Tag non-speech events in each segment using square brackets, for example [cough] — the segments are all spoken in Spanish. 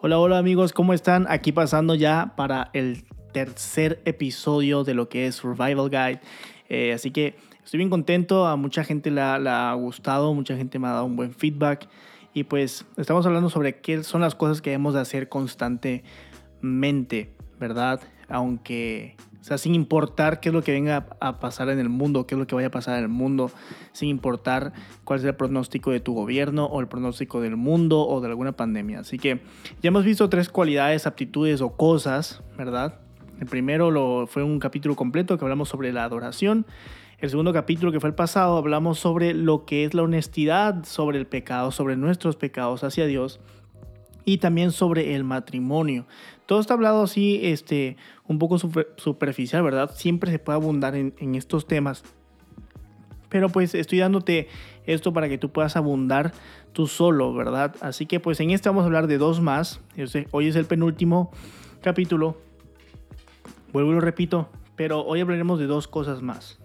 Hola, hola amigos, ¿cómo están? Aquí pasando ya para el tercer episodio de lo que es Survival Guide. Eh, así que estoy bien contento, a mucha gente le ha, gustado, mucha gente me ha dado un buen feedback. Y pues estamos hablando sobre qué son las cosas que debemos de hacer constantemente, ¿verdad? Aunque o sea, sin importar qué es lo que venga a pasar en el mundo, qué es lo que vaya a pasar en el mundo, sin importar cuál es el pronóstico de tu gobierno o el pronóstico del mundo o de alguna pandemia. Así que ya hemos visto tres cualidades, aptitudes o cosas, ¿verdad? El primero lo, fue un capítulo completo que hablamos sobre la adoración. El segundo capítulo que fue el pasado hablamos sobre lo que es la honestidad sobre el pecado, sobre nuestros pecados hacia Dios y también sobre el matrimonio. Todo está hablado así, este, un poco superficial, ¿verdad? Siempre se puede abundar en, estos temas. Pero pues estoy dándote esto para que tú puedas abundar tú solo, ¿verdad? Así que pues en este vamos a hablar de dos más. Hoy es el penúltimo capítulo. Vuelvo y lo repito, pero hoy hablaremos de dos cosas más.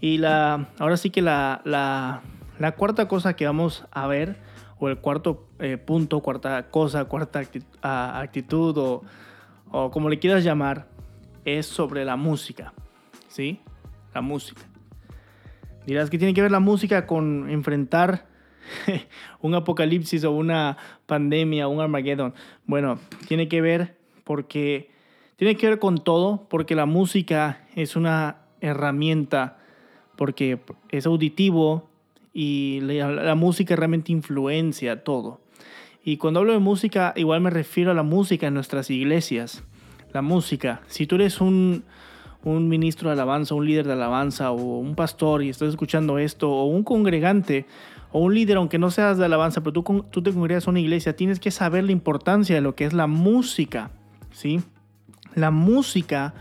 Y la, ahora sí que la, la, la cuarta cosa que vamos a ver o el cuarto eh, punto, cuarta cosa, cuarta actitud o, como le quieras llamar, es sobre la música. ¿Sí? La música. Dirás que tiene que ver la música con enfrentar [laughs] un apocalipsis o una pandemia, un Armageddon. Bueno, tiene que ver porque tiene que ver con todo, porque la música es una herramienta, porque es auditivo, y la, música realmente influencia todo. Y cuando hablo de música, igual me refiero a la música en nuestras iglesias. La música, si tú eres un, un ministro de alabanza, un líder de alabanza o un pastor y estás escuchando esto, o un congregante o un líder, aunque no seas de alabanza, pero tú, tú te congregas a una iglesia, tienes que saber la importancia de lo que es la música. ¿sí? La música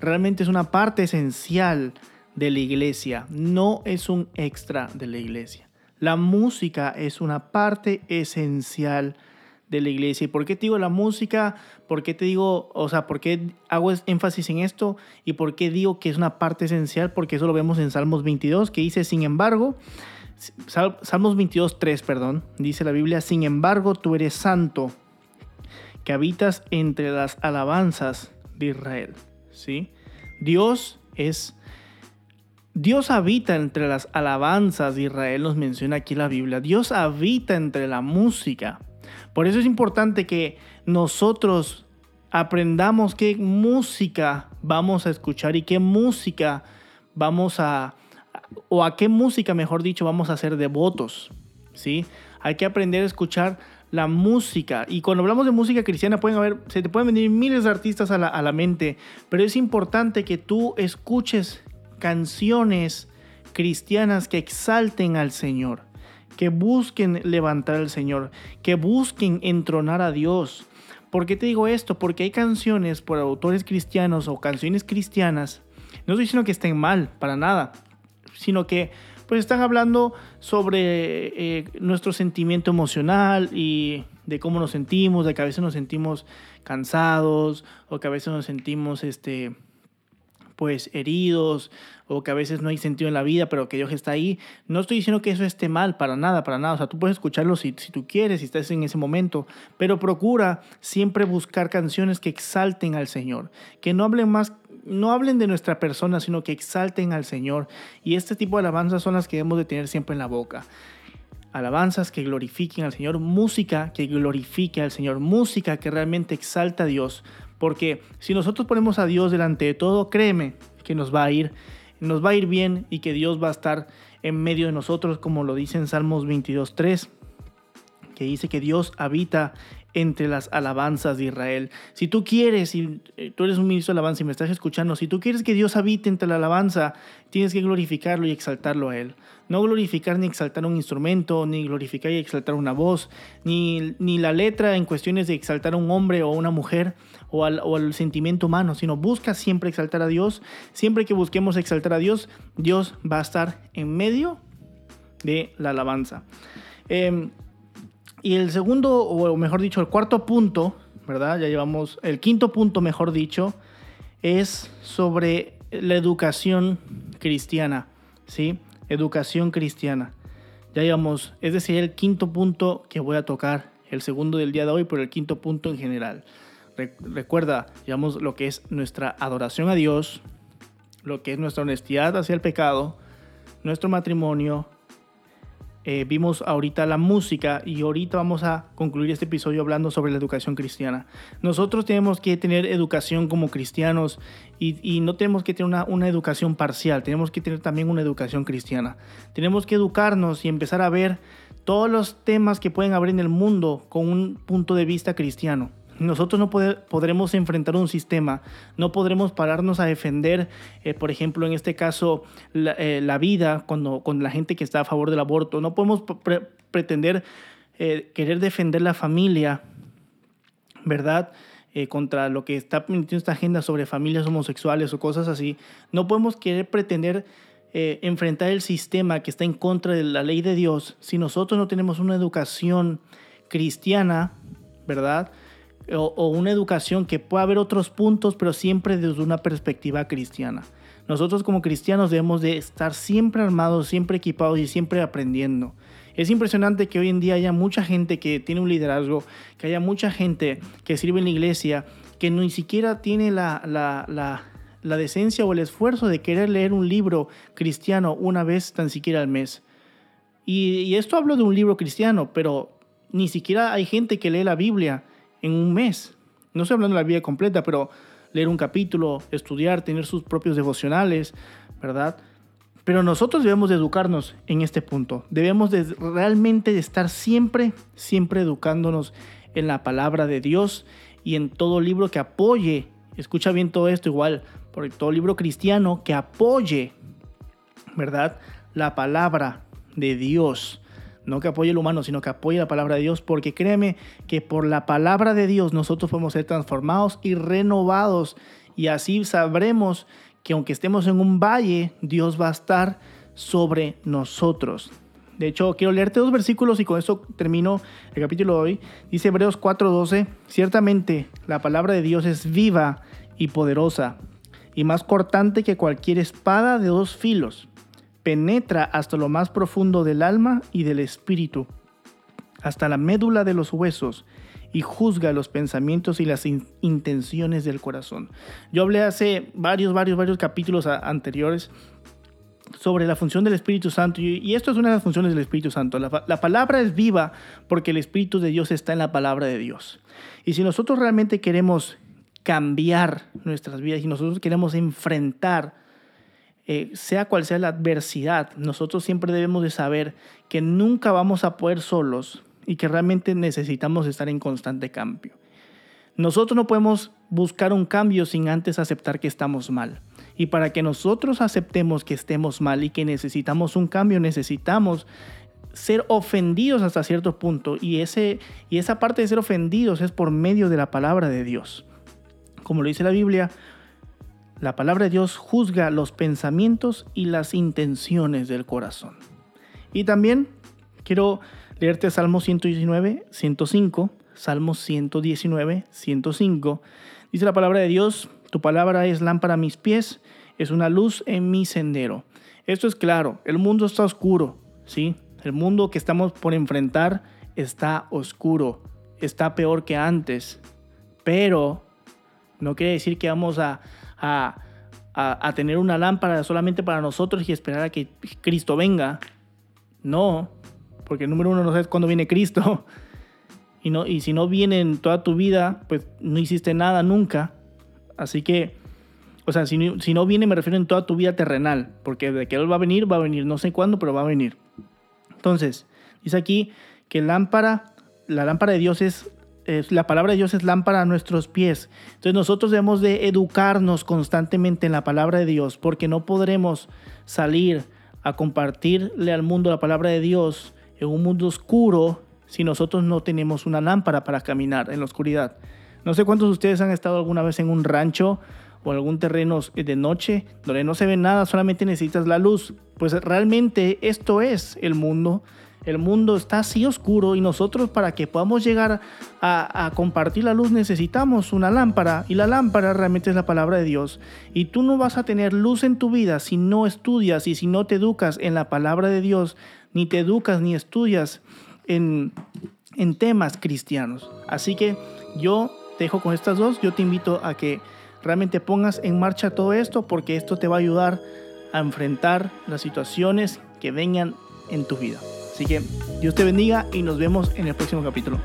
realmente es una parte esencial de la iglesia, no es un extra de la iglesia. La música es una parte esencial de la iglesia. ¿Y por qué te digo la música? ¿Por qué te digo, o sea, por qué hago énfasis en esto? ¿Y por qué digo que es una parte esencial? Porque eso lo vemos en Salmos 22, que dice, sin embargo, Salmos 22, 3, perdón, dice la Biblia, sin embargo, tú eres santo, que habitas entre las alabanzas de Israel. ¿Sí? Dios es Dios habita entre las alabanzas Israel, nos menciona aquí la Biblia. Dios habita entre la música. Por eso es importante que nosotros aprendamos qué música vamos a escuchar y qué música vamos a, o a qué música, mejor dicho, vamos a ser devotos. ¿sí? Hay que aprender a escuchar la música. Y cuando hablamos de música cristiana, pueden haber, se te pueden venir miles de artistas a la, a la mente, pero es importante que tú escuches canciones cristianas que exalten al Señor, que busquen levantar al Señor, que busquen entronar a Dios. ¿Por qué te digo esto? Porque hay canciones por autores cristianos o canciones cristianas, no estoy diciendo que estén mal, para nada, sino que pues están hablando sobre eh, nuestro sentimiento emocional y de cómo nos sentimos, de que a veces nos sentimos cansados o que a veces nos sentimos este, pues heridos o que a veces no hay sentido en la vida, pero que Dios está ahí. No estoy diciendo que eso esté mal, para nada, para nada. O sea, tú puedes escucharlo si, si tú quieres, si estás en ese momento, pero procura siempre buscar canciones que exalten al Señor, que no hablen más no hablen de nuestra persona, sino que exalten al Señor. Y este tipo de alabanzas son las que debemos de tener siempre en la boca. Alabanzas que glorifiquen al Señor, música que glorifique al Señor, música que realmente exalta a Dios, porque si nosotros ponemos a Dios delante de todo, créeme que nos va a ir, nos va a ir bien y que Dios va a estar en medio de nosotros, como lo dice en Salmos 22.3, que dice que Dios habita entre las alabanzas de Israel. Si tú quieres, si eh, tú eres un ministro de alabanza y me estás escuchando, si tú quieres que Dios habite entre la alabanza, tienes que glorificarlo y exaltarlo a Él. No glorificar ni exaltar un instrumento, ni glorificar y exaltar una voz, ni, ni la letra en cuestiones de exaltar a un hombre o a una mujer o al, o al sentimiento humano, sino busca siempre exaltar a Dios. Siempre que busquemos exaltar a Dios, Dios va a estar en medio de la alabanza. Eh, y el segundo, o mejor dicho, el cuarto punto, ¿verdad? Ya llevamos, el quinto punto, mejor dicho, es sobre la educación cristiana, ¿sí? Educación cristiana. Ya llevamos, es decir, el quinto punto que voy a tocar el segundo del día de hoy, pero el quinto punto en general. recuerda, digamos, lo que es nuestra adoración a Dios, lo que es nuestra honestidad hacia el pecado, nuestro matrimonio, eh, vimos ahorita la música y ahorita vamos a concluir este episodio hablando sobre la educación cristiana. Nosotros tenemos que tener educación como cristianos y, no tenemos que tener una, una, educación parcial, tenemos que tener también una educación cristiana. Tenemos que educarnos y empezar a ver todos los temas que pueden haber en el mundo con un punto de vista cristiano. Nosotros no podremos enfrentar un sistema, no podremos pararnos a defender, eh, por ejemplo, en este caso, la, eh, vida cuando, con la gente que está a favor del aborto. No podemos pretender eh, querer defender la familia, ¿verdad? contra lo que está permitiendo esta agenda sobre familias homosexuales o cosas así. No podemos querer pretender enfrentar el sistema que está en contra de la ley de Dios si nosotros no tenemos una educación cristiana, ¿verdad? O, una educación que pueda haber otros puntos, pero siempre desde una perspectiva cristiana. Nosotros como cristianos debemos de estar siempre armados, siempre equipados y siempre aprendiendo. Es impresionante que hoy en día haya mucha gente que tiene un liderazgo, que haya mucha gente que sirve en la iglesia, que ni siquiera tiene la, la, la decencia o el esfuerzo de querer leer un libro cristiano una vez tan siquiera al mes. Y, y esto hablo de un libro cristiano, pero ni siquiera hay gente que lee la Biblia en un mes. No estoy hablando de la vida completa, pero leer un capítulo, estudiar, tener sus propios devocionales, ¿verdad? Pero nosotros debemos de educarnos en este punto. Debemos de realmente estar siempre, siempre educándonos en la palabra de Dios y en todo libro que apoye, escucha bien todo esto igual, por todo libro cristiano que apoye, ¿verdad? La palabra de Dios. No que apoye el humano, sino que apoye la palabra de Dios, porque créeme que por la palabra de Dios nosotros podemos ser transformados y renovados. Y así sabremos que aunque estemos en un valle, Dios va a estar sobre nosotros. De hecho, quiero leerte dos versículos y con esto termino el capítulo de hoy. Dice Hebreos 4:12, ciertamente la palabra de Dios es viva y poderosa y más cortante que cualquier espada de dos filos penetra hasta lo más profundo del alma y del espíritu, hasta la médula de los huesos, y juzga los pensamientos y las intenciones del corazón. Yo hablé hace varios, varios, varios capítulos anteriores sobre la función del Espíritu Santo y, esto es una de las funciones del Espíritu Santo. La, la, palabra es viva porque el Espíritu de Dios está en la palabra de Dios. Y si nosotros realmente queremos cambiar nuestras vidas y nosotros queremos enfrentar eh, sea cual sea la adversidad, nosotros siempre debemos de saber que nunca vamos a poder solos y que realmente necesitamos estar en constante cambio. Nosotros no podemos buscar un cambio sin antes aceptar que estamos mal. Y para que nosotros aceptemos que estemos mal y que necesitamos un cambio, necesitamos ser ofendidos hasta cierto punto. Y, ese, y esa parte de ser ofendidos es por medio de la palabra de Dios. Como lo dice la Biblia, la palabra de Dios juzga los pensamientos y las intenciones del corazón. Y también quiero leerte Salmo 119, 105, Salmo 119, 105. Dice la palabra de Dios, tu palabra es lámpara a mis pies, es una luz en mi sendero. Esto es claro, el mundo está oscuro, ¿sí? El mundo que estamos por enfrentar está oscuro, está peor que antes, pero no quiere decir que vamos a, a, tener una lámpara solamente para nosotros y esperar a que Cristo venga. No, porque número uno no sabes cuándo viene Cristo. [laughs] Y, no, y si no viene en toda tu vida, pues no hiciste nada nunca. Así que, o sea, si, si no viene me refiero en toda tu vida terrenal, porque de que Él va a venir, va a venir, no sé cuándo, pero va a venir. Entonces, dice aquí que lámpara, la lámpara de Dios es la palabra de Dios es lámpara a nuestros pies. Entonces nosotros debemos de educarnos constantemente en la palabra de Dios porque no podremos salir a compartirle al mundo la palabra de Dios en un mundo oscuro si nosotros no tenemos una lámpara para caminar en la oscuridad. No sé cuántos de ustedes han estado alguna vez en un rancho o algún terreno de noche donde no se ve nada, solamente necesitas la luz. Pues realmente esto es el mundo el mundo está así oscuro y nosotros para que podamos llegar a, compartir la luz necesitamos una lámpara y la lámpara realmente es la palabra de Dios. Y tú no vas a tener luz en tu vida si no estudias y si no te educas en la palabra de Dios, ni te educas ni estudias en, en temas cristianos. Así que yo te dejo con estas dos, yo te invito a que realmente pongas en marcha todo esto porque esto te va a ayudar a enfrentar las situaciones que vengan en tu vida. Así que Dios te bendiga y nos vemos en el próximo capítulo.